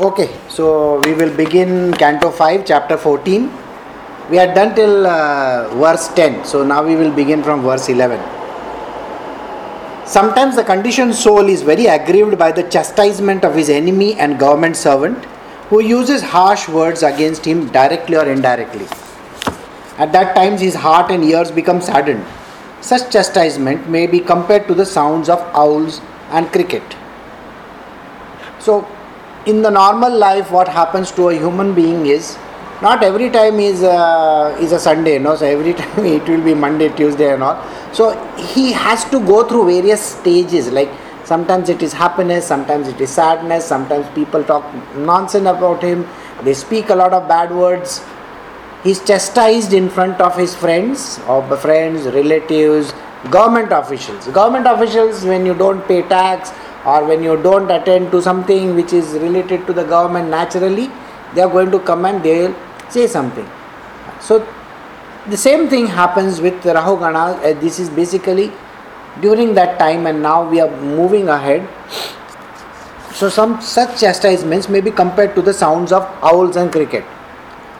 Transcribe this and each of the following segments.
Okay, so we will begin Canto 5, Chapter 14. We are done till uh, verse 10, so now we will begin from verse 11. Sometimes the conditioned soul is very aggrieved by the chastisement of his enemy and government servant who uses harsh words against him directly or indirectly. At that time, his heart and ears become saddened. Such chastisement may be compared to the sounds of owls and cricket. So, in the normal life, what happens to a human being is not every time is uh, is a Sunday, no. So every time it will be Monday, Tuesday, and all. So he has to go through various stages. Like sometimes it is happiness, sometimes it is sadness, sometimes people talk nonsense about him. They speak a lot of bad words. He's chastised in front of his friends, of friends, relatives, government officials. Government officials, when you don't pay tax or when you don't attend to something which is related to the government naturally, they are going to come and they will say something. So the same thing happens with Rahugana. Uh, this is basically during that time, and now we are moving ahead. So some such chastisements may be compared to the sounds of owls and cricket.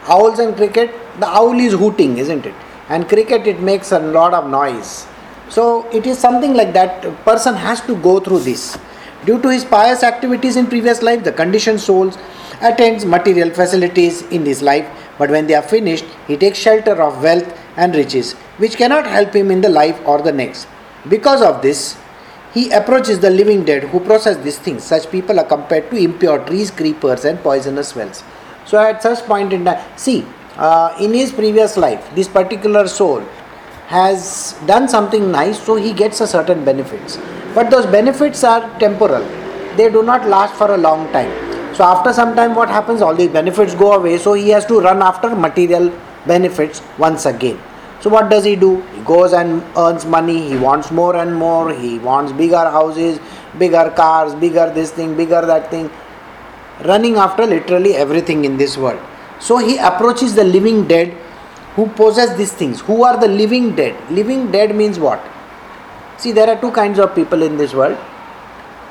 Owls and cricket, the owl is hooting, isn't it? And cricket, it makes a lot of noise. So it is something like that. Person has to go through this. Due to his pious activities in previous life, the conditioned souls attends material facilities in this life, but when they are finished, he takes shelter of wealth and riches, which cannot help him in the life or the next. Because of this, he approaches the living dead who process these things. Such people are compared to impure trees, creepers, and poisonous wells. So, at such point in time, see, uh, in his previous life, this particular soul has done something nice, so he gets a certain benefits. But those benefits are temporal; they do not last for a long time. So after some time, what happens? All these benefits go away. So he has to run after material benefits once again. So what does he do? He goes and earns money. He wants more and more. He wants bigger houses, bigger cars, bigger this thing, bigger that thing. Running after literally everything in this world. So he approaches the living dead who possess these things. Who are the living dead? Living dead means what? See, there are two kinds of people in this world.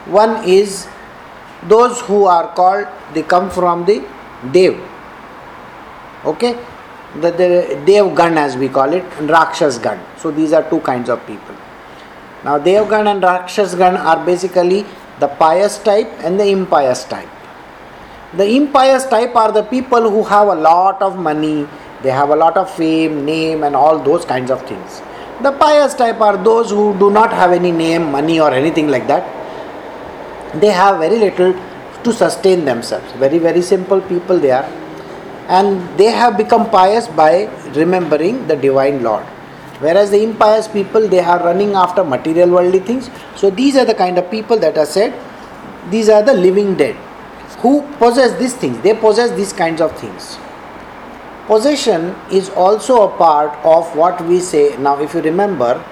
One is those who are called they come from the dev. Okay? The, the dev gan as we call it and rakshas Gun. so these are two kinds of people. Now dev Gun and rakshas Gun are basically the pious type and the impious type. The impious type are the people who have a lot of money they have a lot of fame name and all those kinds of things the pious type are those who do not have any name money or anything like that they have very little to sustain themselves. Very, very simple people they are. And they have become pious by remembering the divine Lord. Whereas the impious people, they are running after material worldly things. So these are the kind of people that are said, these are the living dead who possess these things. They possess these kinds of things. Possession is also a part of what we say. Now, if you remember,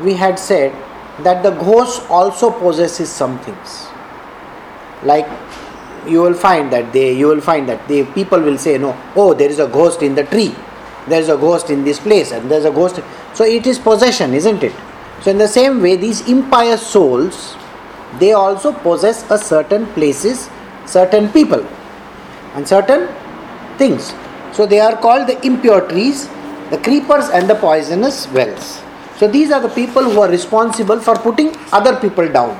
we had said that the ghost also possesses some things. Like you will find that they you will find that the people will say no oh there is a ghost in the tree. There is a ghost in this place and there is a ghost. So it is possession isn't it? So in the same way these impious souls they also possess a certain places certain people and certain things so they are called the impure trees the creepers and the poisonous wells so these are the people who are responsible for putting other people down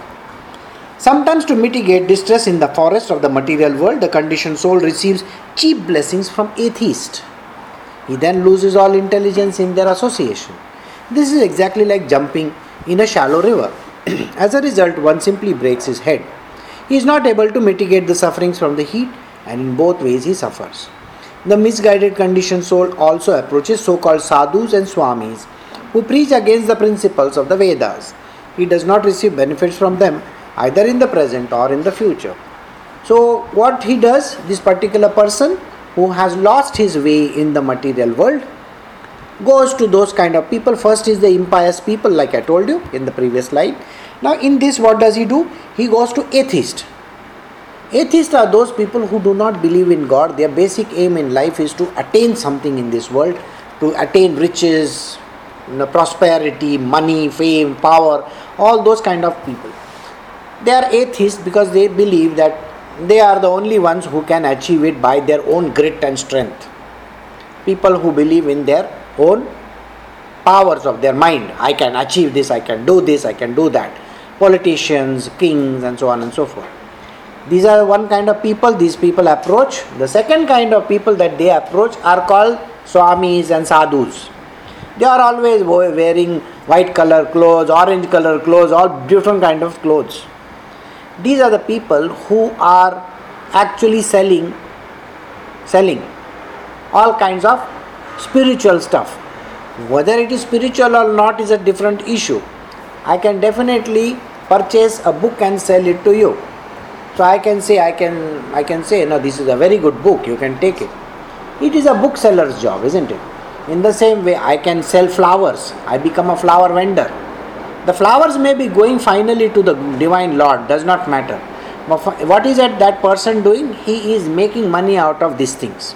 Sometimes, to mitigate distress in the forest of the material world, the conditioned soul receives cheap blessings from atheists. He then loses all intelligence in their association. This is exactly like jumping in a shallow river. As a result, one simply breaks his head. He is not able to mitigate the sufferings from the heat, and in both ways he suffers. The misguided conditioned soul also approaches so called sadhus and swamis who preach against the principles of the Vedas. He does not receive benefits from them either in the present or in the future. So, what he does, this particular person who has lost his way in the material world, goes to those kind of people. First is the impious people, like I told you in the previous slide. Now, in this, what does he do? He goes to atheist. Atheists are those people who do not believe in God. Their basic aim in life is to attain something in this world, to attain riches, you know, prosperity, money, fame, power, all those kind of people they are atheists because they believe that they are the only ones who can achieve it by their own grit and strength. People who believe in their own powers of their mind. I can achieve this, I can do this, I can do that. Politicians, kings, and so on and so forth. These are one kind of people these people approach. The second kind of people that they approach are called swamis and sadhus. They are always wearing white color clothes, orange color clothes, all different kind of clothes. These are the people who are actually selling selling all kinds of spiritual stuff. Whether it is spiritual or not is a different issue. I can definitely purchase a book and sell it to you so I can say, I can, I can say, no, this is a very good book. You can take it. It is a bookseller's job, isn't it? In the same way, I can sell flowers. I become a flower vendor. The flowers may be going finally to the divine Lord. Does not matter. But what is that that person doing? He is making money out of these things,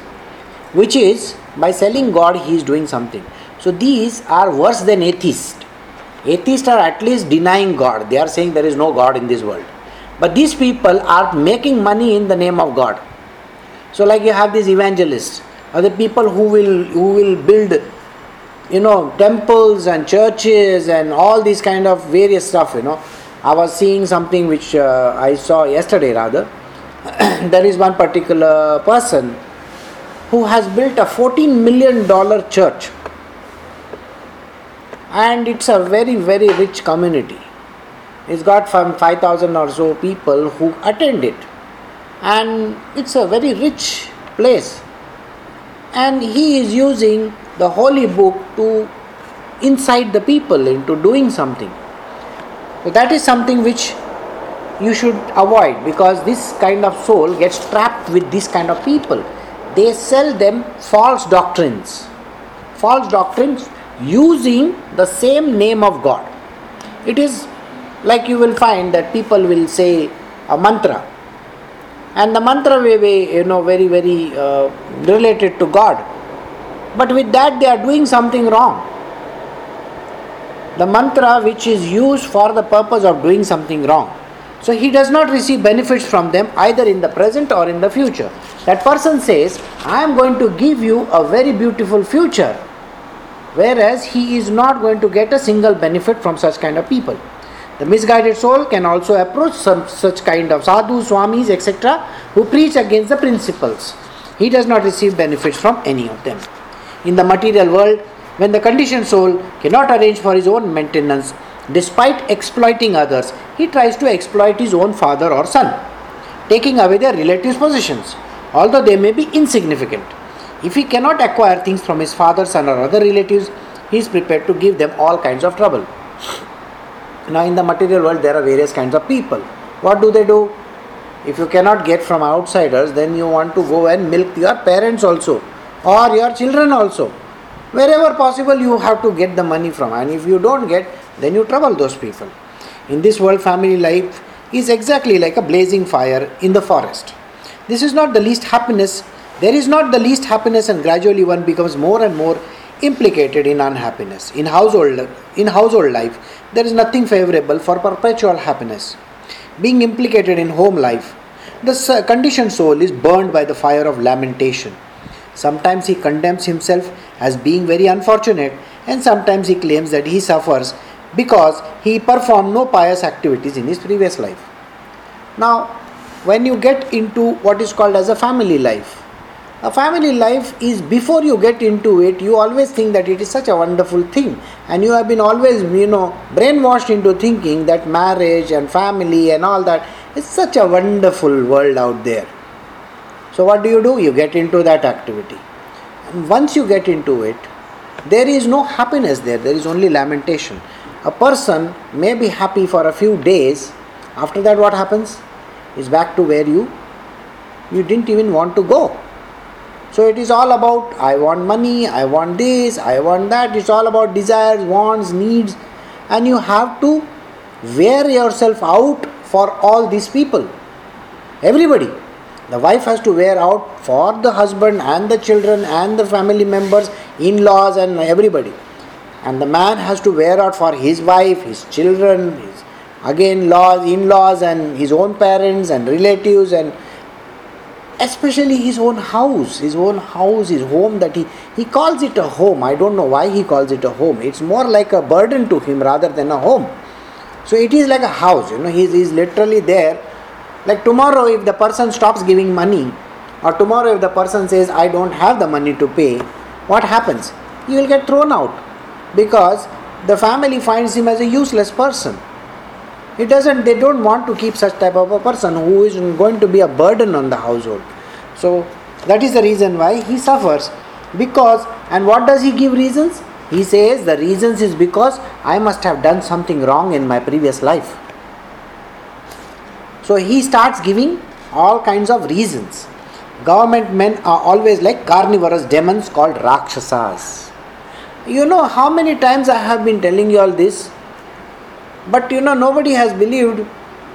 which is by selling God, he is doing something. So these are worse than atheists. Atheists are at least denying God. They are saying there is no God in this world. But these people are making money in the name of God. So, like you have these evangelists, or the people who will who will build, you know, temples and churches and all these kind of various stuff. You know, I was seeing something which uh, I saw yesterday rather. there is one particular person who has built a 14 million dollar church and it's a very very rich community it's got from 5000 or so people who attend it. And it's a very rich place. And he is using the holy book to incite the people into doing something. So that is something which you should avoid because this kind of soul gets trapped with this kind of people. They sell them false doctrines. False doctrines using the same name of God. It is like you will find that people will say a mantra, and the mantra will be you know very very uh, related to God, but with that they are doing something wrong. The mantra which is used for the purpose of doing something wrong. So he does not receive benefits from them either in the present or in the future. That person says, I am going to give you a very beautiful future, whereas he is not going to get a single benefit from such kind of people. The misguided soul can also approach some such kind of sadhus, swamis, etc., who preach against the principles. He does not receive benefits from any of them. In the material world, when the conditioned soul cannot arrange for his own maintenance, despite exploiting others, he tries to exploit his own father or son, taking away their relatives' possessions, although they may be insignificant. If he cannot acquire things from his father, son, or other relatives, he is prepared to give them all kinds of trouble. Now, in the material world, there are various kinds of people. What do they do? If you cannot get from outsiders, then you want to go and milk your parents also or your children also. Wherever possible, you have to get the money from, and if you don't get, then you trouble those people. In this world, family life is exactly like a blazing fire in the forest. This is not the least happiness. There is not the least happiness, and gradually one becomes more and more implicated in unhappiness. In household, in household life, there is nothing favorable for perpetual happiness. Being implicated in home life, the conditioned soul is burned by the fire of lamentation. Sometimes he condemns himself as being very unfortunate, and sometimes he claims that he suffers because he performed no pious activities in his previous life. Now, when you get into what is called as a family life, a family life is before you get into it you always think that it is such a wonderful thing. And you have been always you know brainwashed into thinking that marriage and family and all that is such a wonderful world out there. So what do you do? You get into that activity. And once you get into it there is no happiness there. There is only lamentation. A person may be happy for a few days. After that what happens? Is back to where you you didn't even want to go so it is all about I want money, I want this, I want that. It's all about desires, wants, needs, and you have to wear yourself out for all these people. Everybody. The wife has to wear out for the husband and the children and the family members, in laws, and everybody. And the man has to wear out for his wife, his children, his again laws, in laws, and his own parents and relatives and especially his own house, his own house, his home that he, he calls it a home. I don't know why he calls it a home. It's more like a burden to him rather than a home. So it is like a house, you know, he's, he's literally there. Like tomorrow, if the person stops giving money, or tomorrow, if the person says, I don't have the money to pay, what happens? He will get thrown out because the family finds him as a useless person. It doesn't, they don't want to keep such type of a person who is going to be a burden on the household. So that is the reason why he suffers. Because, and what does he give reasons? He says the reasons is because I must have done something wrong in my previous life. So he starts giving all kinds of reasons. Government men are always like carnivorous demons called Rakshasas. You know how many times I have been telling you all this, but you know nobody has believed.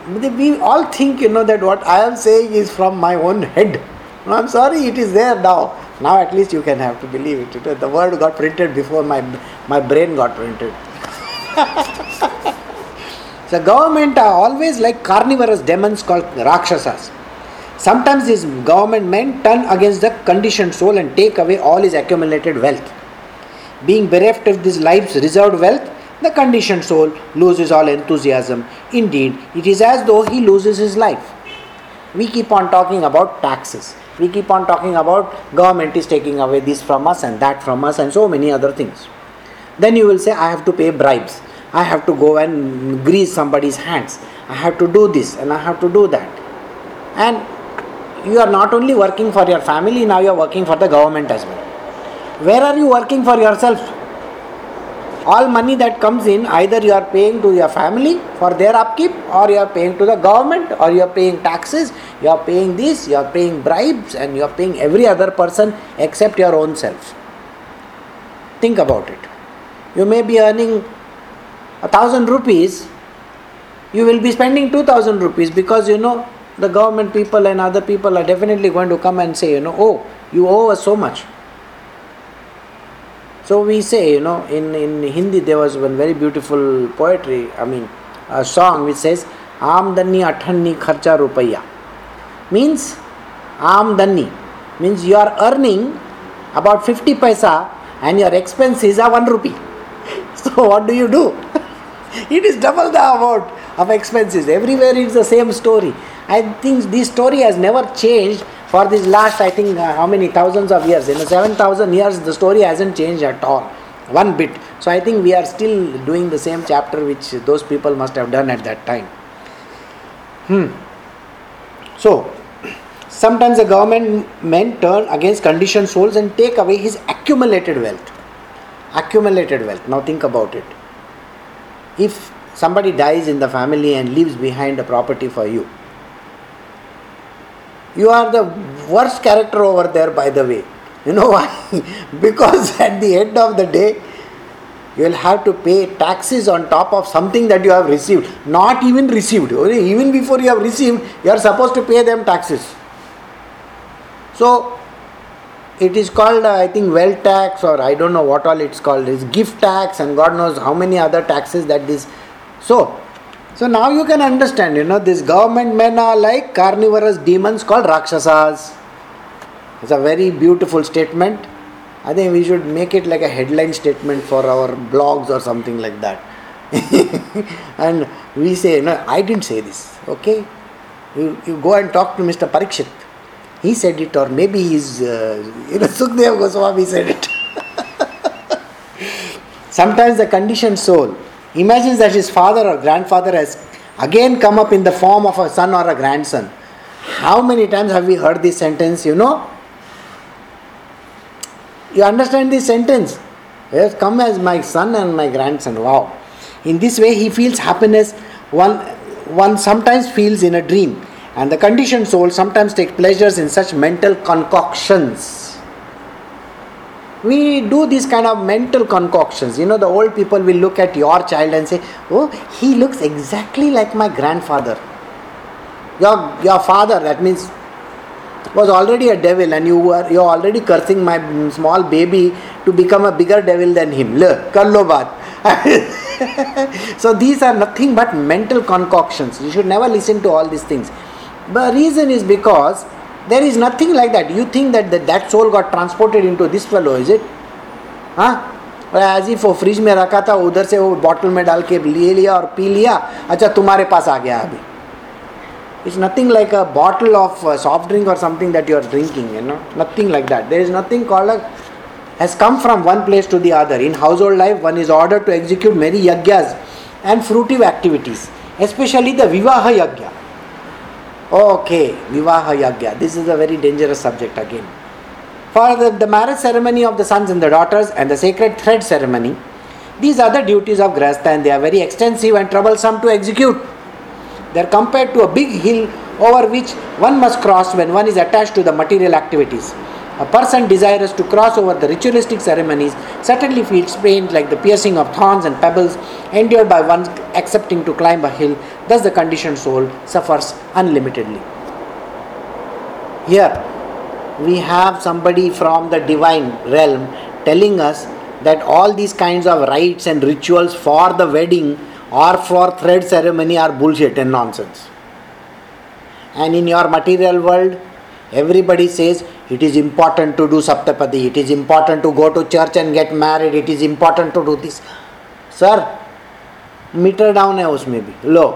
We all think you know that what I am saying is from my own head. I'm sorry, it is there now. Now at least you can have to believe it. The word got printed before my, my brain got printed. the government are always like carnivorous demons called Rakshasas. Sometimes these government men turn against the conditioned soul and take away all his accumulated wealth. Being bereft of this life's reserved wealth, the conditioned soul loses all enthusiasm. Indeed, it is as though he loses his life. We keep on talking about taxes we keep on talking about government is taking away this from us and that from us and so many other things. Then you will say, I have to pay bribes. I have to go and grease somebody's hands. I have to do this and I have to do that. And you are not only working for your family, now you are working for the government as well. Where are you working for yourself? All money that comes in either you are paying to your family for their upkeep or you are paying to the government or you are paying taxes you are paying this you are paying bribes and you are paying every other person except your own self. Think about it. You may be earning a thousand rupees you will be spending 2000 rupees because you know the government people and other people are definitely going to come and say you know oh you owe us so much so we say, you know, in, in Hindi there was one very beautiful poetry, I mean, a song which says, Amdani Athanni Kharcha Rupaya. Means, Amdani means you are earning about 50 paisa and your expenses are 1 rupee. So what do you do? it is double the amount of expenses. Everywhere it's the same story. I think this story has never changed for this last, I think, uh, how many thousands of years? In the 7,000 years, the story hasn't changed at all, one bit. So I think we are still doing the same chapter which those people must have done at that time. Hmm. So, sometimes the government men turn against conditioned souls and take away his accumulated wealth. Accumulated wealth. Now think about it. If somebody dies in the family and leaves behind a property for you, you are the worst character over there, by the way. You know why? because at the end of the day, you will have to pay taxes on top of something that you have received. Not even received. Even before you have received, you are supposed to pay them taxes. So, it is called, uh, I think, wealth tax, or I don't know what all it's called. It's gift tax, and God knows how many other taxes that this. So, so now you can understand, you know, these government men are like carnivorous demons called Rakshasas. It's a very beautiful statement. I think we should make it like a headline statement for our blogs or something like that. and we say, no, I didn't say this, okay? You, you go and talk to Mr. Parikshit. He said it, or maybe he's, uh, you know, Sukdev Goswami said it. Sometimes the conditioned soul imagines that his father or grandfather has again come up in the form of a son or a grandson. How many times have we heard this sentence? You know? You understand this sentence? He has come as my son and my grandson. Wow. In this way, he feels happiness one, one sometimes feels in a dream. And the conditioned soul sometimes takes pleasures in such mental concoctions we do these kind of mental concoctions. You know, the old people will look at your child and say, Oh, he looks exactly like my grandfather. Your, your father, that means, was already a devil, and you were you're already cursing my small baby to become a bigger devil than him. Le, so these are nothing but mental concoctions. You should never listen to all these things. The reason is because There is nothing like that. You think that the, that soul got transported into this fellow, is it? हाँ as if वो fridge में रखा था उधर से वो bottle में डाल के ले लिया और पी लिया। अच्छा तुम्हारे पास आ गया अभी। It's nothing like a bottle of soft drink और something that you are drinking you know nothing like that there is nothing call has come from one place to the other in household life one is order to execute mere yajnas and fruitive activities especially the vivaha yajna Okay, vivaha yagya. This is a very dangerous subject again. For the, the marriage ceremony of the sons and the daughters and the sacred thread ceremony, these are the duties of Grahastha and they are very extensive and troublesome to execute. They are compared to a big hill over which one must cross when one is attached to the material activities. A person desirous to cross over the ritualistic ceremonies certainly feels pain like the piercing of thorns and pebbles endured by one accepting to climb a hill. Thus, the conditioned soul suffers unlimitedly. Here, we have somebody from the divine realm telling us that all these kinds of rites and rituals for the wedding or for thread ceremony are bullshit and nonsense. And in your material world, everybody says it is important to do saptapadi, it is important to go to church and get married, it is important to do this. Sir, meter down है उसमें भी लो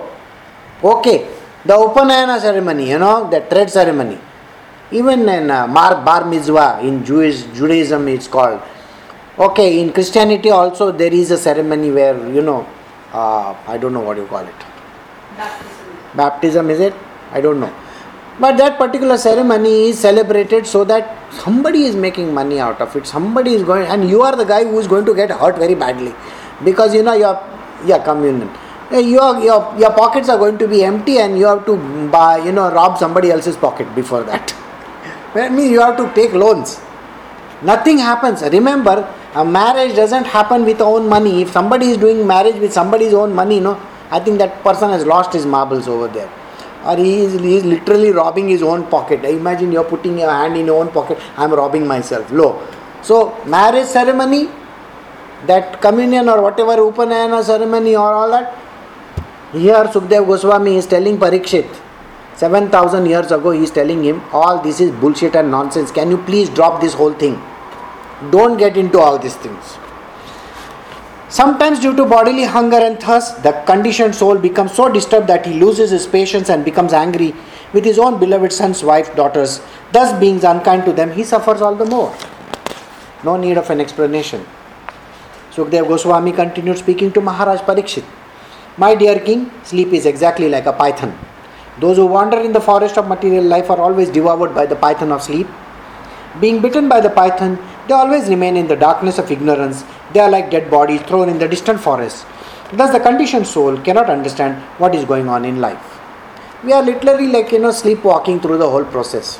okay the upanayana ceremony you know the thread ceremony even in uh, Mar- bar mitzvah in Jewish Judaism it's called okay in Christianity also there is a ceremony where you know uh, I don't know what you call it Baptism. baptism is it I don't know but that particular ceremony is celebrated so that somebody is making money out of it. Somebody is going and you are the guy who is going to get hurt very badly. Because you know your yeah communion. Uh, your, your your pockets are going to be empty and you have to buy you know rob somebody else's pocket before that. I mean you have to take loans. Nothing happens. Remember a marriage doesn't happen with own money. If somebody is doing marriage with somebody's own money you know i think that person has lost his marbles over there or he is, he is literally robbing his own pocket. Imagine you're putting your hand in your own pocket i'm robbing myself. Low so marriage ceremony that communion or whatever upanayana ceremony or all that here Sukdev Goswami is telling Parikshit. 7000 years ago he is telling him all this is bullshit and nonsense. Can you please drop this whole thing? Don't get into all these things Sometimes, due to bodily hunger and thirst, the conditioned soul becomes so disturbed that he loses his patience and becomes angry with his own beloved son's wife, daughters. Thus, being unkind to them, he suffers all the more. No need of an explanation. Sukdev Goswami continued speaking to Maharaj Parikshit. My dear king, sleep is exactly like a python. Those who wander in the forest of material life are always devoured by the python of sleep. Being bitten by the python, they always remain in the darkness of ignorance. They are like dead bodies thrown in the distant forest. Thus, the conditioned soul cannot understand what is going on in life. We are literally like, you know, sleepwalking through the whole process.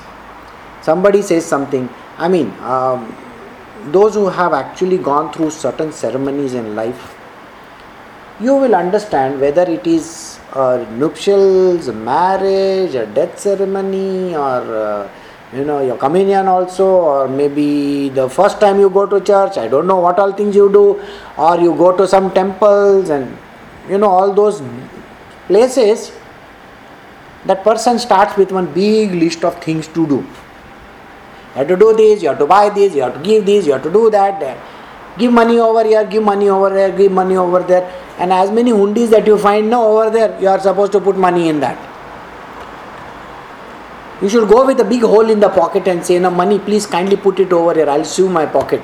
Somebody says something. I mean, um, those who have actually gone through certain ceremonies in life, you will understand whether it is nuptials, marriage, a death ceremony, or uh, you know your communion also, or maybe the first time you go to church. I don't know what all things you do, or you go to some temples and you know all those places. That person starts with one big list of things to do. You have to do this, you have to buy this, you have to give this, you have to do that. Give money over here, give money over there, give money over there. And as many hundis that you find now over there, you are supposed to put money in that. You should go with a big hole in the pocket and say, No, money, please kindly put it over here, I'll sew my pocket.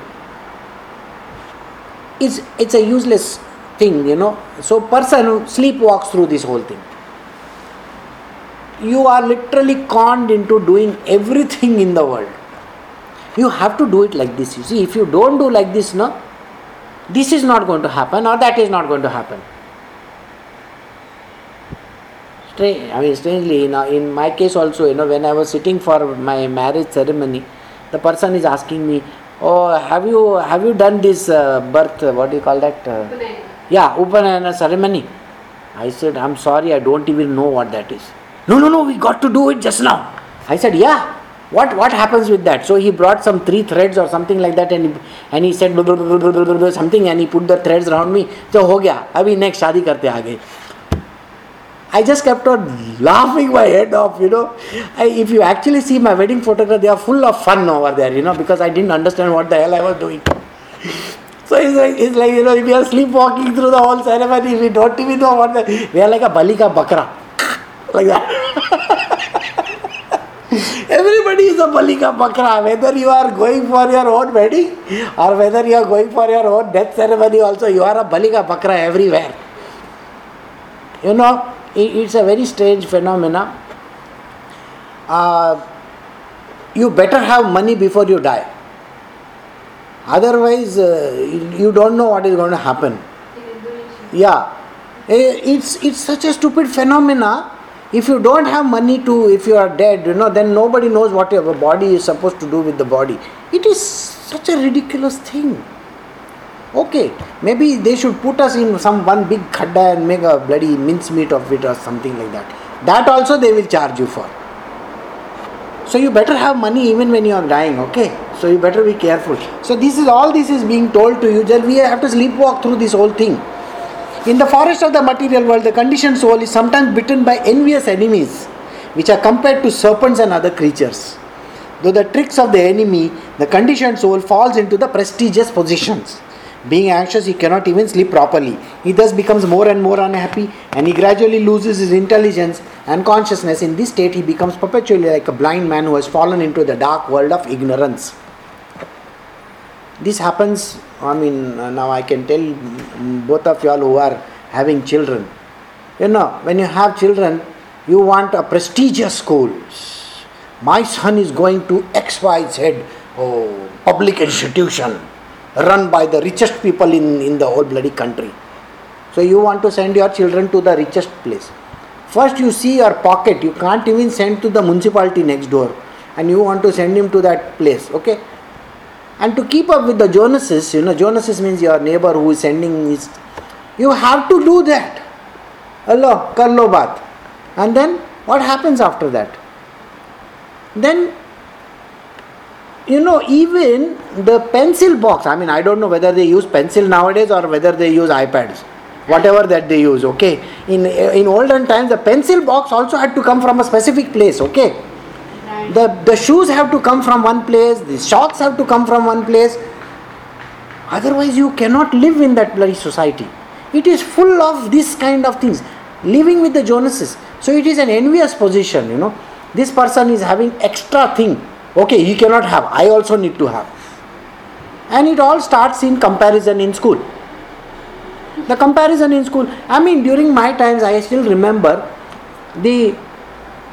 It's, it's a useless thing, you know. So, person who sleepwalks through this whole thing. You are literally conned into doing everything in the world you have to do it like this you see if you don't do like this no this is not going to happen or that is not going to happen strange i mean strangely you know, in my case also you know when i was sitting for my marriage ceremony the person is asking me oh have you have you done this uh, birth uh, what do you call that uh, Upanayana. yeah upanayana ceremony i said i'm sorry i don't even know what that is no no no we got to do it just now i said yeah what what happens with that so he brought some three threads or something like that and he, and he said blah, blah, blah, blah, blah, blah, blah, something and he put the threads around me so ho gaya abhi next शादी करते आ गए I just kept on laughing my head off, you know. I, if you actually see my wedding photograph, they are full of fun over there, you know, because I didn't understand what the hell I was doing. So it's like, it's like you know, if you are sleepwalking through the whole ceremony, we don't even know what the, we are like a balika bakra. Like that. Everybody is a balika bakra. Whether you are going for your own wedding or whether you are going for your own death ceremony, also you are a balika bakra everywhere. You know, it's a very strange phenomena. Uh, you better have money before you die. Otherwise, uh, you don't know what is going to happen. Yeah, eh, it's it's such a stupid phenomena. If you don't have money to, if you are dead, you know, then nobody knows what your body is supposed to do with the body. It is such a ridiculous thing. Okay, maybe they should put us in some one big khadda and make a bloody mincemeat of it or something like that. That also they will charge you for. So you better have money even when you are dying, okay? So you better be careful. So this is all this is being told to you. Just we have to sleepwalk through this whole thing. In the forest of the material world, the conditioned soul is sometimes bitten by envious enemies, which are compared to serpents and other creatures. Though the tricks of the enemy, the conditioned soul falls into the prestigious positions. Being anxious, he cannot even sleep properly. He thus becomes more and more unhappy and he gradually loses his intelligence and consciousness. In this state, he becomes perpetually like a blind man who has fallen into the dark world of ignorance. This happens, I mean, uh, now I can tell mm, both of you all who are having children. You know, when you have children, you want a prestigious school. My son is going to XYZ, oh, public institution run by the richest people in, in the whole bloody country. So you want to send your children to the richest place. First you see your pocket, you can't even send to the municipality next door and you want to send him to that place, okay? And to keep up with the Joneses, you know, Joneses means your neighbor who is sending his, you have to do that. Hello, karlo baat. And then what happens after that? Then you know, even the pencil box, I mean, I don't know whether they use pencil nowadays or whether they use iPads, whatever that they use, okay. In, in olden times, the pencil box also had to come from a specific place, okay. The, the shoes have to come from one place, the socks have to come from one place. Otherwise, you cannot live in that bloody society. It is full of this kind of things. Living with the Joneses. So it is an envious position, you know. This person is having extra thing Okay, he cannot have, I also need to have. And it all starts in comparison in school. The comparison in school, I mean, during my times, I still remember the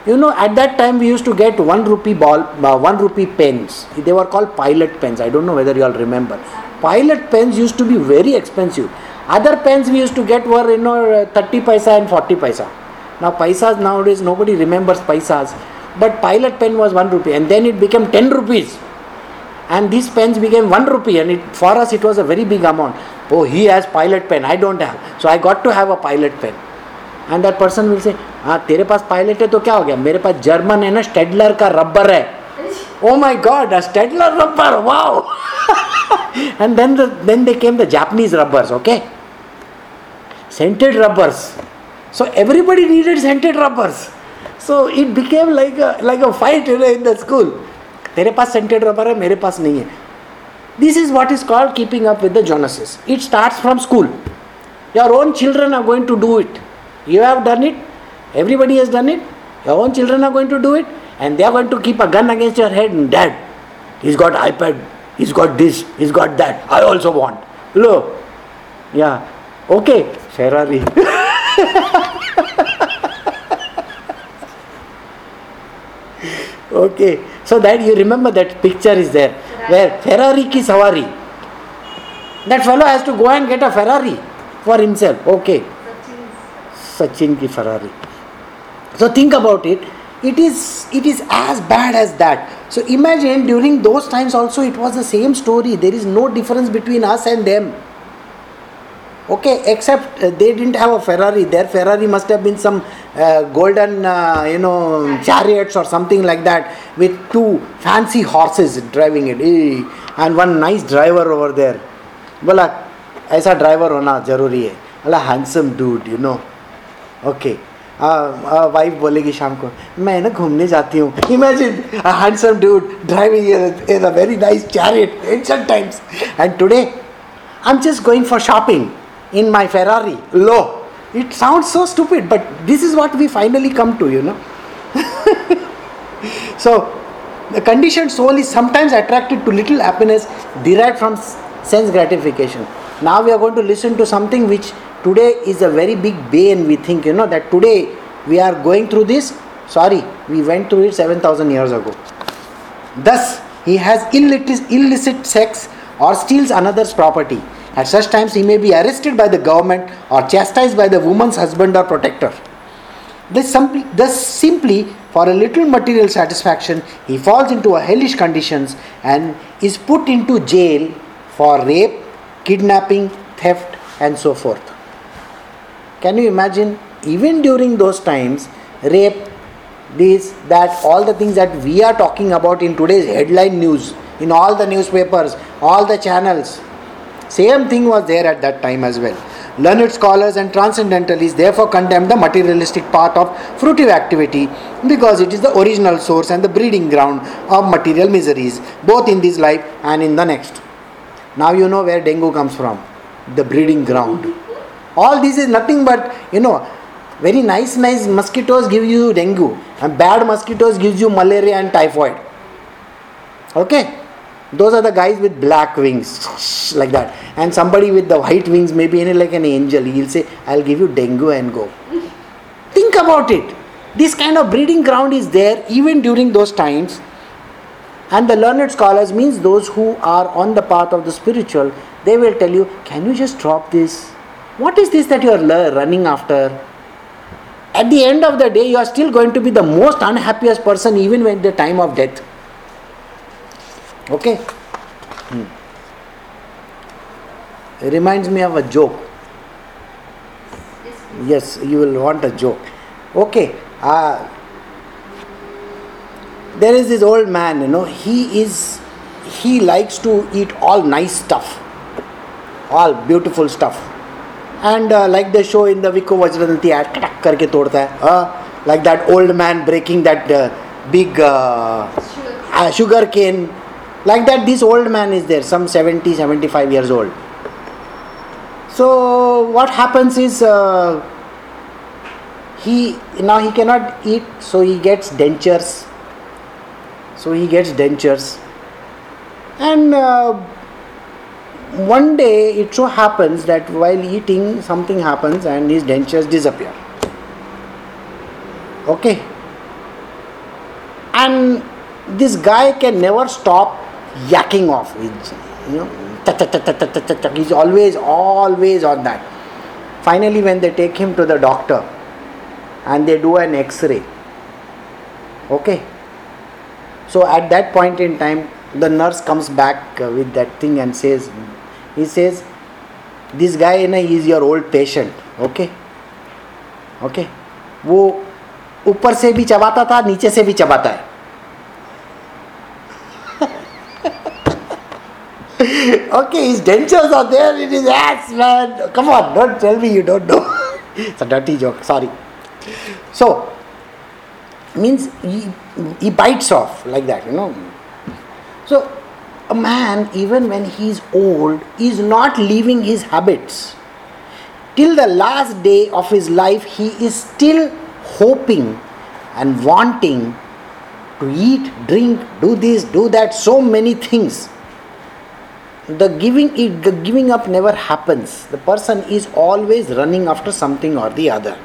you know at that time we used to get one rupee ball uh, one rupee pens. They were called pilot pens. I don't know whether you all remember. Pilot pens used to be very expensive. Other pens we used to get were you know 30 paisa and 40 paisa. Now paisas nowadays nobody remembers paisas but pilot pen was 1 rupee and then it became 10 rupees and these pens became 1 rupee and it, for us it was a very big amount oh he has pilot pen i don't have so i got to have a pilot pen and that person will say हाँ तेरे पास pilot है तो क्या हो गया मेरे पास German है ना स्टेडलर का रबर है oh my god a stedler rubber wow and then the, then they came the japanese rubbers okay scented rubbers so everybody needed so it became like like a fight you know in the school तेरे पास scented rubber है, मेरे पास नहीं है. This is what is called keeping up with the Joneses it starts from school your own children are going to do it you have done it everybody has done it your own children are going to do it and they are going to keep a gun against your head dad is got iPad is got this is got that I also want लो या okay शेरारी Okay, so that you remember that picture is there where Ferrari ki sawari. That fellow has to go and get a Ferrari for himself. Okay, Sachin ki Ferrari. So think about it. It is it is as bad as that. So imagine during those times also it was the same story. There is no difference between us and them okay except uh, they didn't have a ferrari their ferrari must have been some uh, golden uh, you know chariots or something like that with two fancy horses driving it and one nice driver over there बोला ऐसा driver होना ज़रूरी है बोला handsome dude you know okay wife बोलेगी शाम को मैं ना घूमने जाती हूँ imagine handsome dude driving in a very nice chariot ancient times and today I am just going for shopping in my Ferrari. Low. It sounds so stupid, but this is what we finally come to, you know. so, the conditioned soul is sometimes attracted to little happiness derived from sense gratification. Now we are going to listen to something which today is a very big bane. We think, you know, that today we are going through this. Sorry, we went through it 7,000 years ago. Thus, he has illicit, illicit sex or steals another's property. At such times, he may be arrested by the government or chastised by the woman's husband or protector. This simply, thus, simply for a little material satisfaction, he falls into a hellish conditions and is put into jail for rape, kidnapping, theft, and so forth. Can you imagine? Even during those times, rape, this, that, all the things that we are talking about in today's headline news, in all the newspapers, all the channels, same thing was there at that time as well. Learned scholars and transcendentalists therefore condemn the materialistic part of fruitive activity because it is the original source and the breeding ground of material miseries, both in this life and in the next. Now you know where dengue comes from the breeding ground. All this is nothing but, you know, very nice, nice mosquitoes give you dengue, and bad mosquitoes gives you malaria and typhoid. Okay? Those are the guys with black wings, like that. And somebody with the white wings, maybe like an angel, he'll say, I'll give you dengue and go. Think about it. This kind of breeding ground is there even during those times. And the learned scholars means those who are on the path of the spiritual, they will tell you, Can you just drop this? What is this that you are running after? At the end of the day, you are still going to be the most unhappiest person even when the time of death. Okay? Hmm. It reminds me of a joke. Yes, you will want a joke. Okay. Uh, there is this old man, you know, he is he likes to eat all nice stuff, all beautiful stuff. And uh, like the show in the Vico Vajradanti ad, karke todta hai. Uh, like that old man breaking that uh, big uh, uh, sugar cane like that this old man is there some 70 75 years old. So what happens is uh, he now he cannot eat so he gets dentures. So he gets dentures. And uh, one day it so happens that while eating something happens and his dentures disappear. Okay? And this guy can never stop yakking off. He's, you know, he's always, always on that. Finally, when they take him to the doctor and they do an x ray, okay. So at that point in time, the nurse comes back with that thing and says, he says, this guy you know, is your old patient, okay? Okay? वो ऊपर से भी चबाता था नीचे से भी चबाता है okay, his dentures are there in his ass, man. Come on, don't tell me you don't know. it's a dirty joke, sorry. So, means he, he bites off like that, you know. So, a man, even when he is old, is not leaving his habits. Till the last day of his life, he is still hoping and wanting to eat, drink, do this, do that, so many things the giving the giving up never happens. The person is always running after something or the other.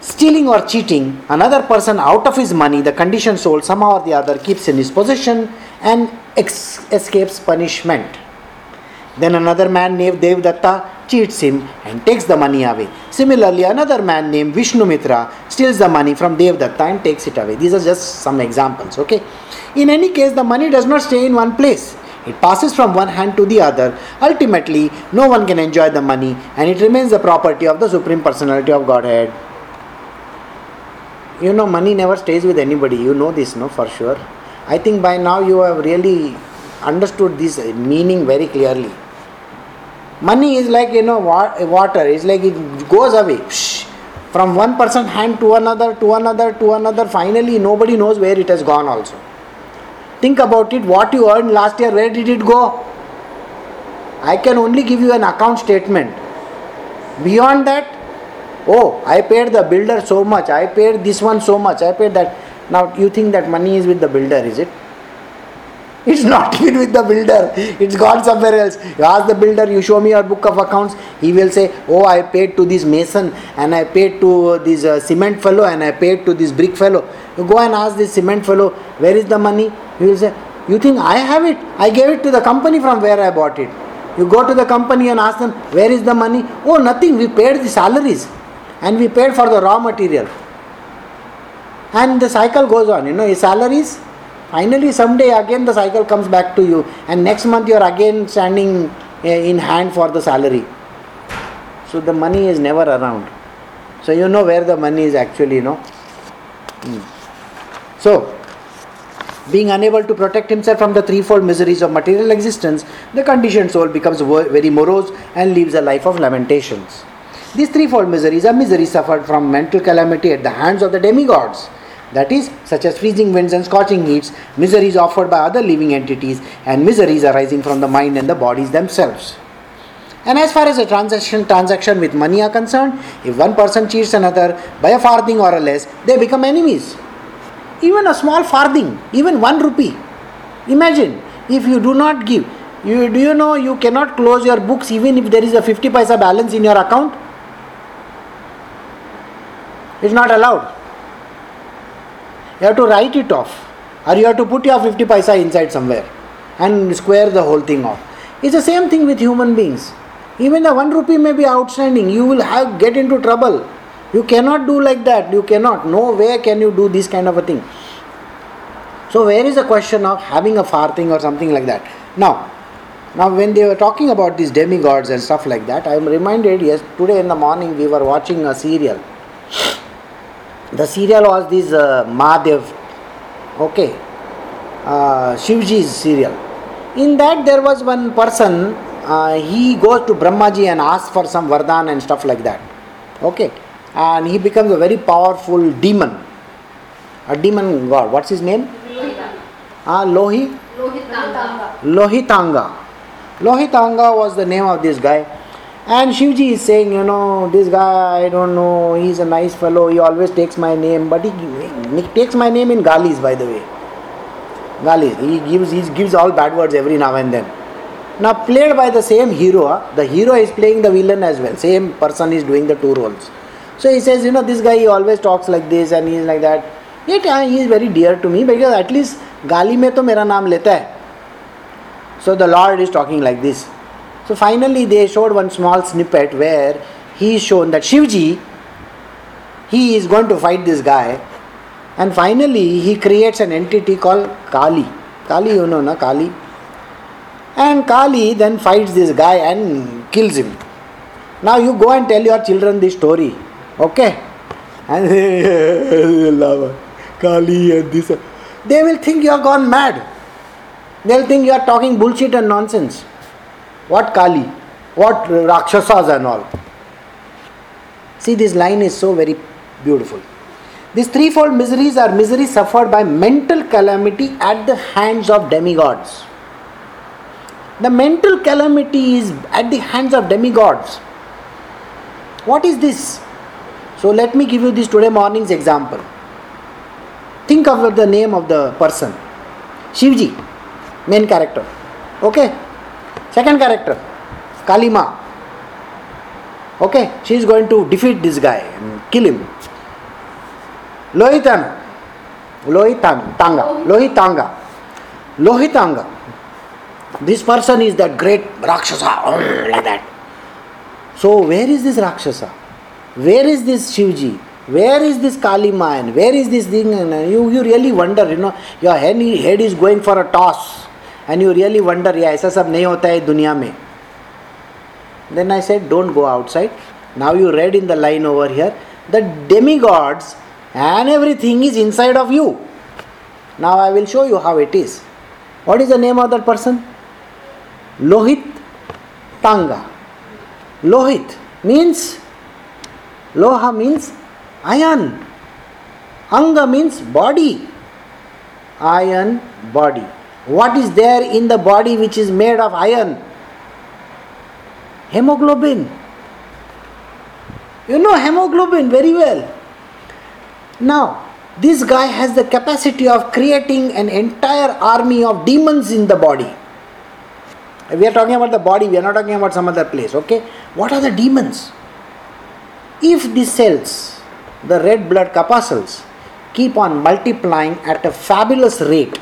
Stealing or cheating another person out of his money the conditioned soul somehow or the other keeps in his possession and ex- escapes punishment. Then another man named devdatta cheats him and takes the money away. Similarly another man named vishnumitra steals the money from devdatta and takes it away. These are just some examples okay? In any case the money does not stay in one place it passes from one hand to the other. Ultimately, no one can enjoy the money and it remains the property of the Supreme Personality of Godhead. You know, money never stays with anybody. You know this, no, for sure. I think by now you have really understood this meaning very clearly. Money is like, you know, water. It's like it goes away. from one person's hand to another, to another, to another. Finally, nobody knows where it has gone also. Think about it. What you earned last year, where did it go? I can only give you an account statement. Beyond that, oh, I paid the builder so much, I paid this one so much, I paid that. Now, you think that money is with the builder, is it? It's not even with the builder, it's gone somewhere else. You ask the builder, you show me your book of accounts, he will say, Oh, I paid to this mason, and I paid to this uh, cement fellow, and I paid to this brick fellow. You go and ask this cement fellow, Where is the money? He will say, You think I have it? I gave it to the company from where I bought it. You go to the company and ask them, Where is the money? Oh, nothing, we paid the salaries and we paid for the raw material. And the cycle goes on, you know, his salaries. Finally, someday again the cycle comes back to you, and next month you are again standing eh, in hand for the salary. So the money is never around. So you know where the money is actually, you know. Hmm. So, being unable to protect himself from the threefold miseries of material existence, the conditioned soul becomes very morose and lives a life of lamentations. These threefold miseries are miseries suffered from mental calamity at the hands of the demigods, that is, such as freezing winds and scorching heats, miseries offered by other living entities, and miseries arising from the mind and the bodies themselves. And as far as a transaction transaction with money are concerned, if one person cheats another by a farthing or a less, they become enemies. Even a small farthing, even one rupee. Imagine if you do not give. You, do you know you cannot close your books even if there is a 50 paisa balance in your account? It's not allowed. You have to write it off. Or you have to put your 50 paisa inside somewhere and square the whole thing off. It's the same thing with human beings. Even the one rupee may be outstanding. You will have get into trouble. You cannot do like that. You cannot. No way can you do this kind of a thing. So where is the question of having a farthing or something like that? Now, now when they were talking about these demigods and stuff like that, I am reminded. Yes, today in the morning we were watching a serial. The serial was this uh, Mahadev, okay, uh, Shivji's serial. In that there was one person, uh, he goes to Brahmaji and asks for some vardhan and stuff like that. Okay, and he becomes a very powerful demon. A demon god. What's his name? Ah, Lohi? Lohitanga. Lohitanga. Lohitanga was the name of this guy. And Shivji is saying, you know, this guy, I don't know, he's a nice fellow, he always takes my name, but he, he takes my name in Galis, by the way. Galis, he gives, he gives all bad words every now and then. Now, played by the same hero, huh? the hero is playing the villain as well, same person is doing the two roles. So he says, you know, this guy, he always talks like this and he's like that. Yet he is very dear to me because at least Gali me to mera naam leta hai. So the Lord is talking like this so finally they showed one small snippet where he is shown that shivji he is going to fight this guy. And finally he creates an entity called kali. Kali you know na kali? And kali then fights this guy and kills him. Now you go and tell your children this story okay? And kali and this. They will think you are gone mad. They'll think you are talking bullshit and nonsense. What Kali? What Rakshasas and all? See, this line is so very beautiful. These threefold miseries are miseries suffered by mental calamity at the hands of demigods. The mental calamity is at the hands of demigods. What is this? So, let me give you this today morning's example. Think of the name of the person. Shivji, main character. Okay. Second character, Kalima. Okay, she is going to defeat this guy and kill him. Lohitan, Lohitan, Tanga, Lohitanga, Lohitanga. This person is that great Rakshasa, oh, like that. So, where is this Rakshasa? Where is this Shivji? where is this Kalima? Where is this thing? And you, you really wonder, you know, your head is going for a toss. And you really wonder, yeah, ऐसा सब नहीं होता है दुनिया में. Then I said, don't go outside. Now you read in the line over here, the demigods and everything is inside of you. Now I will show you how it is. What is the name of that person? Lohit Tanga. Lohit means Loha means Iron. Anga means body. Iron body. What is there in the body which is made of iron? Hemoglobin. You know hemoglobin very well. Now, this guy has the capacity of creating an entire army of demons in the body. We are talking about the body, we are not talking about some other place, okay? What are the demons? If the cells, the red blood corpuscles, keep on multiplying at a fabulous rate,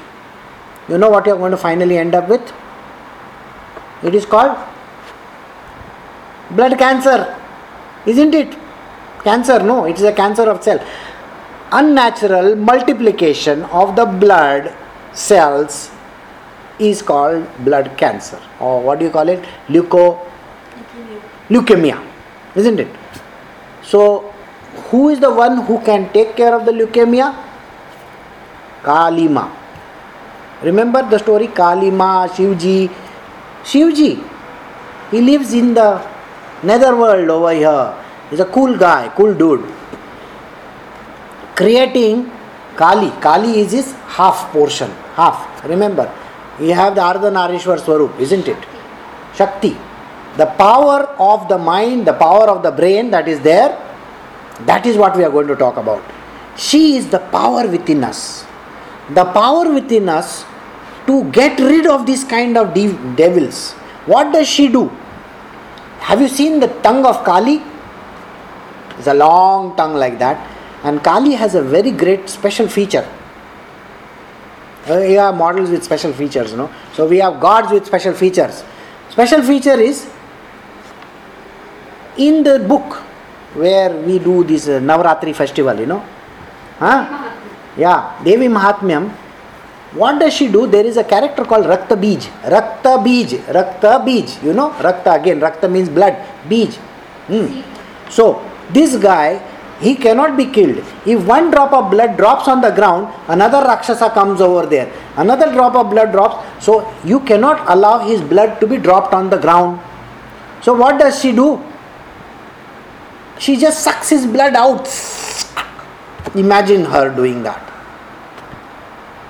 you know what you are going to finally end up with? It is called blood cancer, isn't it? Cancer, no, it is a cancer of cell. Unnatural multiplication of the blood cells is called blood cancer or what do you call it? Leuco leukemia isn't it? So who is the one who can take care of the leukemia? Kalima remember the story Kali kalima shivji shivji he lives in the netherworld over here he's a cool guy cool dude creating Kali. Kali is his half portion, half. Remember, you have the Ardhanarishwar Swarup, isn't it? Shakti. The power of the mind, the power of the brain that is there, that is what we are going to talk about. She is the power within us. The power within us to get rid of this kind of devils. What does she do? Have you seen the tongue of Kali? It's a long tongue like that and Kali has a very great special feature. Uh, you have models with special features, no? So we have gods with special features. Special feature is in the book where we do this uh, Navratri festival, you know. Huh? Yeah, Devi Mahatmyam. What does she do? There is a character called Rakta Bij. Rakta Bij. Rakta Bij. You know, Rakta again. Rakta means blood. Bij. Hmm. So, this guy he cannot be killed. If one drop of blood drops on the ground, another Rakshasa comes over there. Another drop of blood drops. So you cannot allow his blood to be dropped on the ground. So what does she do? She just sucks his blood out. Imagine her doing that.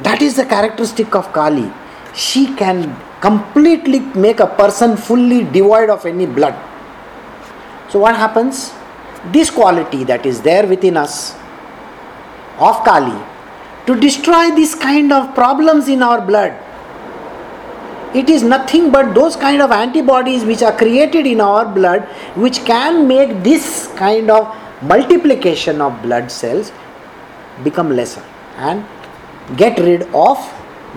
That is the characteristic of Kali. She can completely make a person fully devoid of any blood. So what happens? this quality that is there within us of Kali to destroy this kind of problems in our blood. It is nothing but those kind of antibodies which are created in our blood which can make this kind of multiplication of blood cells become lesser and get rid of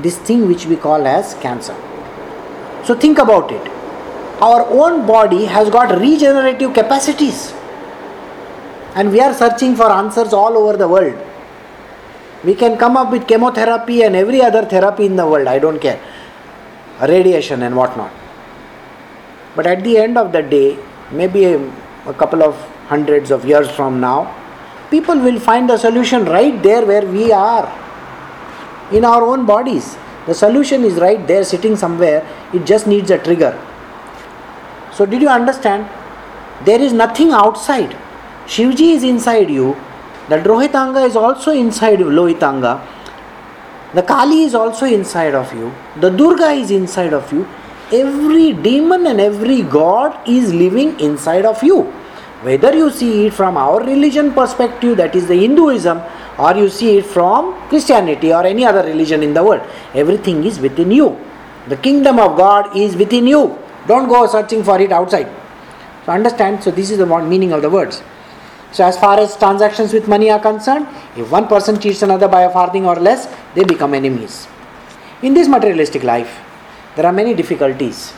this thing which we call as cancer. So think about it. Our own body has got regenerative capacities and we are searching for answers all over the world. We can come up with chemotherapy and every other therapy in the world, I don't care, radiation and whatnot. But at the end of the day, maybe a, a couple of hundreds of years from now, people will find the solution right there where we are in our own bodies. The solution is right there sitting somewhere, it just needs a trigger. So, did you understand? There is nothing outside. Shivji is inside you, the Rohitanga is also inside Lohitanga, the Kali is also inside of you, the Durga is inside of you. Every demon and every god is living inside of you. Whether you see it from our religion perspective, that is the Hinduism, or you see it from Christianity or any other religion in the world, everything is within you. The kingdom of God is within you. Don't go searching for it outside. So understand, so this is the meaning of the words. So, as far as transactions with money are concerned, if one person cheats another by a farthing or less, they become enemies. In this materialistic life, there are many difficulties.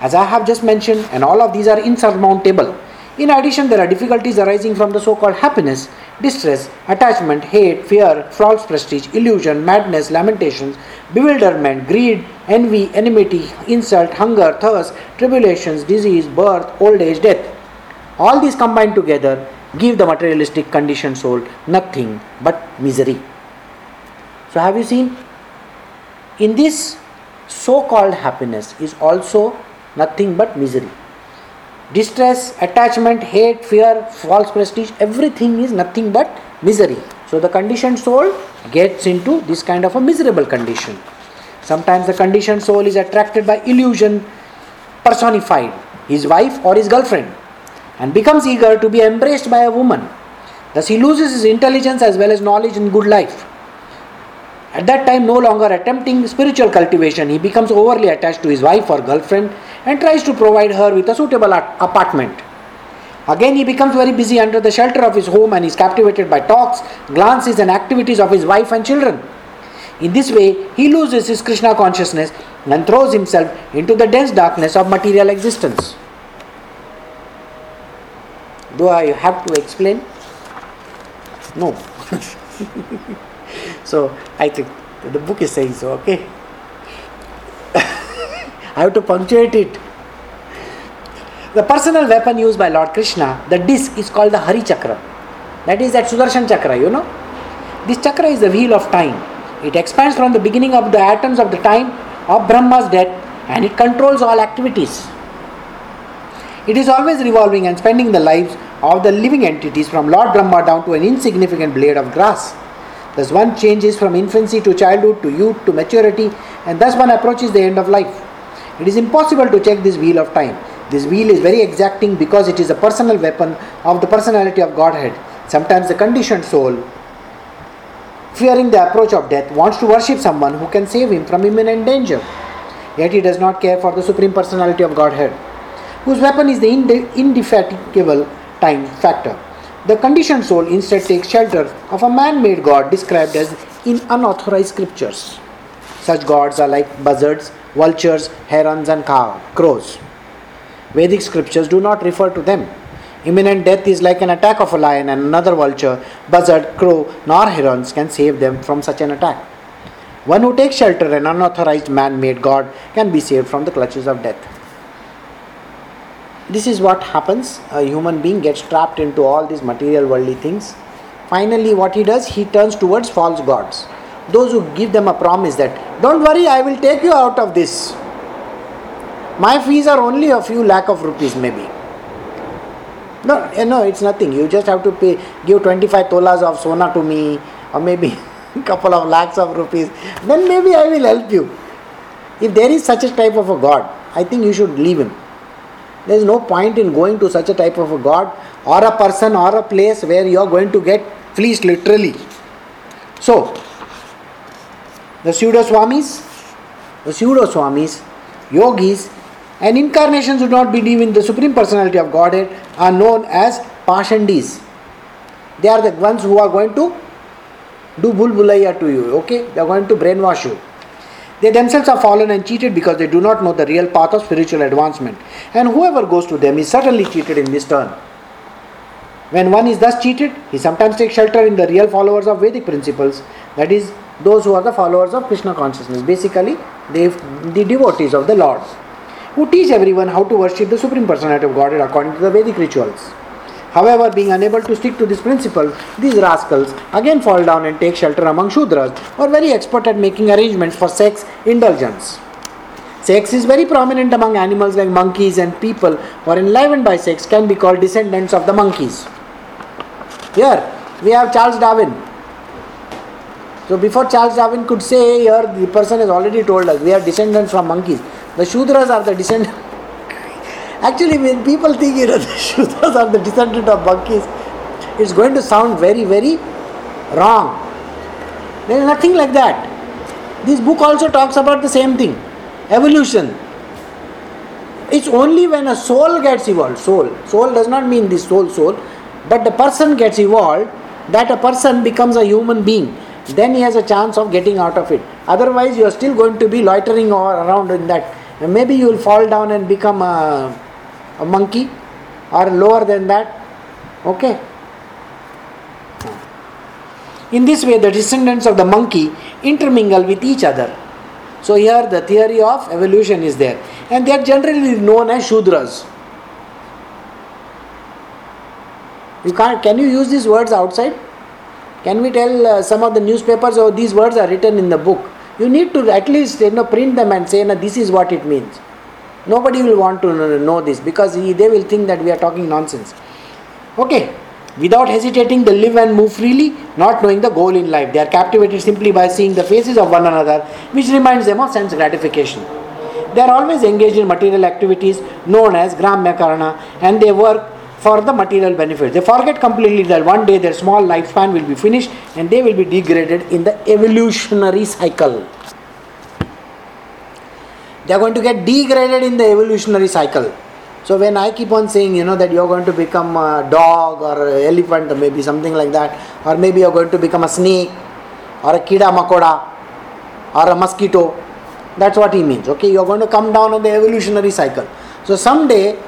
As I have just mentioned, and all of these are insurmountable. In addition, there are difficulties arising from the so called happiness, distress, attachment, hate, fear, false prestige, illusion, madness, lamentations, bewilderment, greed, envy, enmity, insult, hunger, thirst, tribulations, disease, birth, old age, death. All these combined together give the materialistic conditioned soul nothing but misery. So, have you seen? In this so called happiness is also nothing but misery. Distress, attachment, hate, fear, false prestige, everything is nothing but misery. So the conditioned soul gets into this kind of a miserable condition. Sometimes the conditioned soul is attracted by illusion personified, his wife or his girlfriend, and becomes eager to be embraced by a woman. Thus, he loses his intelligence as well as knowledge in good life. At that time, no longer attempting spiritual cultivation, he becomes overly attached to his wife or girlfriend and tries to provide her with a suitable apartment. Again, he becomes very busy under the shelter of his home and is captivated by talks, glances, and activities of his wife and children. In this way, he loses his Krishna consciousness and throws himself into the dense darkness of material existence. Do I have to explain? No. so, I think the book is saying so, okay? I have to punctuate it. The personal weapon used by Lord Krishna, the disc, is called the Hari Chakra. That is that Sudarshan Chakra, you know. This chakra is the wheel of time it expands from the beginning of the atoms of the time of Brahma's death and it controls all activities. It is always revolving and spending the lives of the living entities from Lord Brahma down to an insignificant blade of grass. Thus, one changes from infancy to childhood to youth to maturity, and thus one approaches the end of life. It is impossible to check this wheel of time. This wheel is very exacting because it is a personal weapon of the personality of Godhead. Sometimes the conditioned soul fearing the approach of death, wants to worship someone who can save him from imminent danger. Yet he does not care for the Supreme Personality of Godhead, whose weapon is the indefatigable time factor. The conditioned soul instead takes shelter of a man made God described as in unauthorized scriptures. Such gods are like buzzards, vultures, herons, and cow, crows. Vedic scriptures do not refer to them Imminent death is like an attack of a lion and another vulture, buzzard, crow, nor herons can save them from such an attack. One who takes shelter an unauthorized man made God can be saved from the clutches of death. This is what happens. A human being gets trapped into all these material worldly things. Finally, what he does, he turns towards false gods. Those who give them a promise that, don't worry, I will take you out of this. My fees are only a few lakh of rupees, maybe no, eh, no, it's nothing. You just have to pay, give 25 tolas of sona to me, or maybe a couple of lakhs of rupees. Then maybe I will help you. If there is such a type of a God, I think you should leave him. There is no point in going to such a type of a God or a person or a place where you are going to get fleeced literally. So, the pseudo swamis, the pseudo swamis, yogis, and incarnations who do not believe in the Supreme Personality of Godhead are known as Pashandis. They are the ones who are going to do bulbulaya to you, okay? They are going to brainwash you. They themselves are fallen and cheated because they do not know the real path of spiritual advancement. And whoever goes to them is certainly cheated in this turn. When one is thus cheated, he sometimes takes shelter in the real followers of Vedic principles, that is, those who are the followers of Krishna consciousness, basically, they, the devotees of the Lord who teach everyone how to worship the Supreme Personality of Godhead according to the Vedic rituals. However, being unable to stick to this principle, these rascals again fall down and take shelter among Shudras, who are very expert at making arrangements for sex indulgence. Sex is very prominent among animals like monkeys and people who are enlivened by sex can be called descendants of the monkeys. Here, we have Charles Darwin. So, before Charles Darwin could say, here the person has already told us, we are descendants from monkeys. The Shudras are the descendant. Actually, when people think you know the Shudras are the descendant of monkeys, it's going to sound very, very wrong. There is nothing like that. This book also talks about the same thing evolution. It's only when a soul gets evolved, soul, soul does not mean this soul, soul, but the person gets evolved that a person becomes a human being. Then he has a chance of getting out of it. Otherwise, you are still going to be loitering around in that and maybe you will fall down and become a, a monkey or lower than that. Okay? In this way, the descendants of the monkey intermingle with each other. So, here the theory of evolution is there, and they are generally known as Shudras. You can't, can you use these words outside? Can we tell uh, some of the newspapers, oh, these words are written in the book? You need to at least you know print them and say, no, this is what it means. Nobody will want to know this because they will think that we are talking nonsense. Okay, without hesitating, they live and move freely, not knowing the goal in life. They are captivated simply by seeing the faces of one another, which reminds them of sense gratification. They are always engaged in material activities known as Gramya and they work for the material benefits. They forget completely that one day their small lifespan will be finished and they will be degraded in the evolutionary cycle. They are going to get degraded in the evolutionary cycle. So when I keep on saying, you know, that you're going to become a dog or an elephant or maybe something like that, or maybe you're going to become a snake or a kida makoda or a mosquito, that's what he means. Okay, you're going to come down on the evolutionary cycle. So someday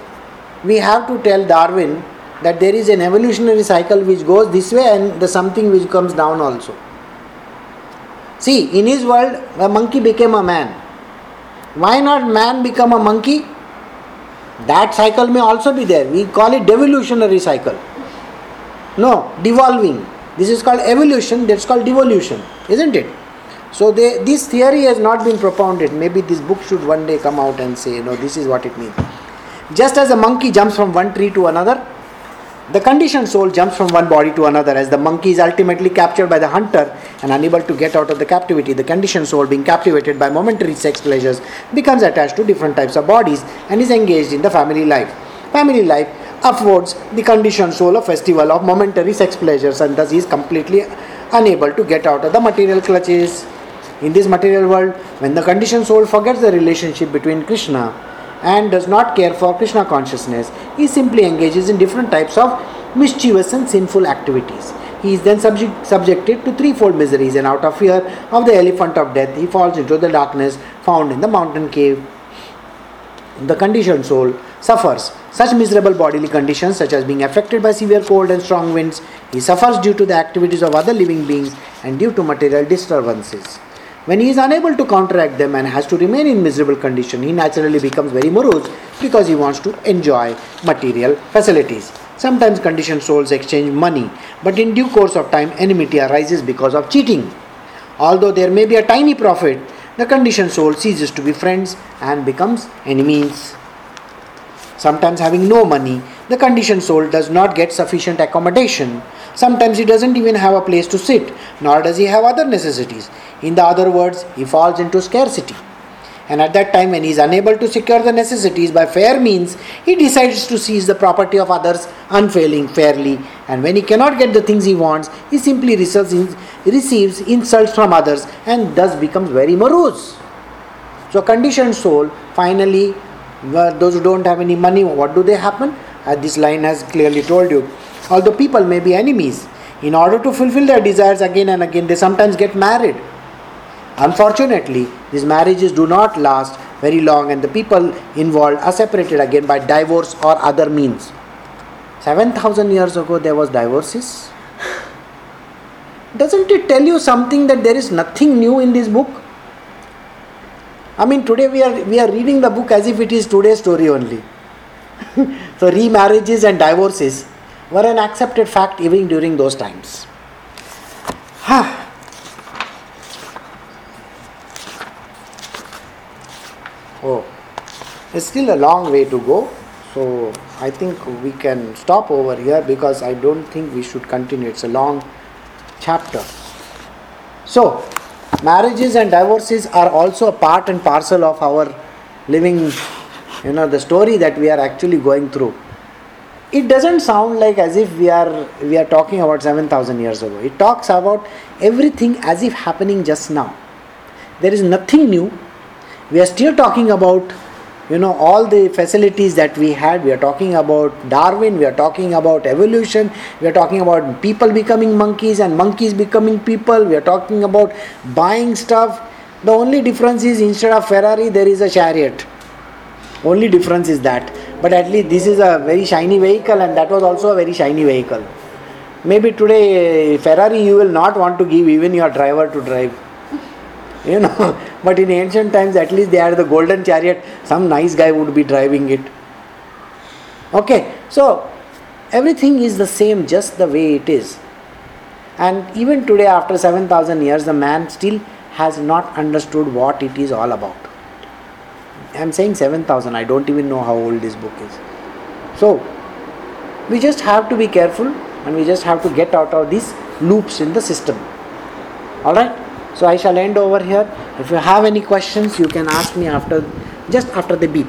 we have to tell Darwin that there is an evolutionary cycle which goes this way and the something which comes down also. See, in his world, a monkey became a man. Why not man become a monkey? That cycle may also be there. We call it devolutionary cycle. No, devolving. This is called evolution, that's called devolution, isn't it? So they, this theory has not been propounded. Maybe this book should one day come out and say, no, this is what it means. Just as a monkey jumps from one tree to another, the conditioned soul jumps from one body to another as the monkey is ultimately captured by the hunter and unable to get out of the captivity. The conditioned soul, being captivated by momentary sex pleasures, becomes attached to different types of bodies and is engaged in the family life. Family life affords the conditioned soul a festival of momentary sex pleasures and thus is completely unable to get out of the material clutches. In this material world, when the conditioned soul forgets the relationship between Krishna and does not care for Krishna consciousness, he simply engages in different types of mischievous and sinful activities. He is then subject, subjected to threefold miseries, and out of fear of the elephant of death, he falls into the darkness found in the mountain cave. The conditioned soul suffers such miserable bodily conditions, such as being affected by severe cold and strong winds. He suffers due to the activities of other living beings and due to material disturbances. When he is unable to counteract them and has to remain in miserable condition, he naturally becomes very morose because he wants to enjoy material facilities. Sometimes conditioned souls exchange money, but in due course of time, enmity arises because of cheating. Although there may be a tiny profit, the conditioned soul ceases to be friends and becomes enemies. Sometimes, having no money, the conditioned soul does not get sufficient accommodation. Sometimes he doesn't even have a place to sit, nor does he have other necessities. In the other words, he falls into scarcity. And at that time, when he is unable to secure the necessities by fair means, he decides to seize the property of others unfailing fairly. And when he cannot get the things he wants, he simply receives insults from others and thus becomes very morose. So, conditioned soul finally, those who don't have any money, what do they happen? As this line has clearly told you. Although people may be enemies, in order to fulfill their desires again and again, they sometimes get married Unfortunately, these marriages do not last very long and the people involved are separated again by divorce or other means. 7000 years ago there was divorces. Doesn't it tell you something that there is nothing new in this book? I mean today we are we are reading the book as if it is today's story only. so remarriages and divorces were an accepted fact even during those times. Oh, it's still a long way to go. So I think we can stop over here because I don't think we should continue. It's a long chapter. So, marriages and divorces are also a part and parcel of our living, you know, the story that we are actually going through. It doesn't sound like as if we are we are talking about 7000 years ago. It talks about everything as if happening just now. There is nothing new. We are still talking about you know all the facilities that we had. We are talking about darwin. We are talking about evolution. We are talking about people becoming monkeys and monkeys becoming people. We are talking about buying stuff. The only difference is instead of ferrari there is a chariot only difference is that. But at least this is a very shiny vehicle and that was also a very shiny vehicle. Maybe today eh, ferrari you will not want to give even your driver to drive. You know? But in ancient times at least they had the golden chariot. Some nice guy would be driving it. Okay so everything is the same just the way it is. And even today after 7000 years the man still has not understood what it is all about I'm saying 7000. I don't even know how old this book is. So, we just have to be careful and we just have to get out of these loops in the system. Alright? So, I shall end over here. If you have any questions, you can ask me after just after the beep.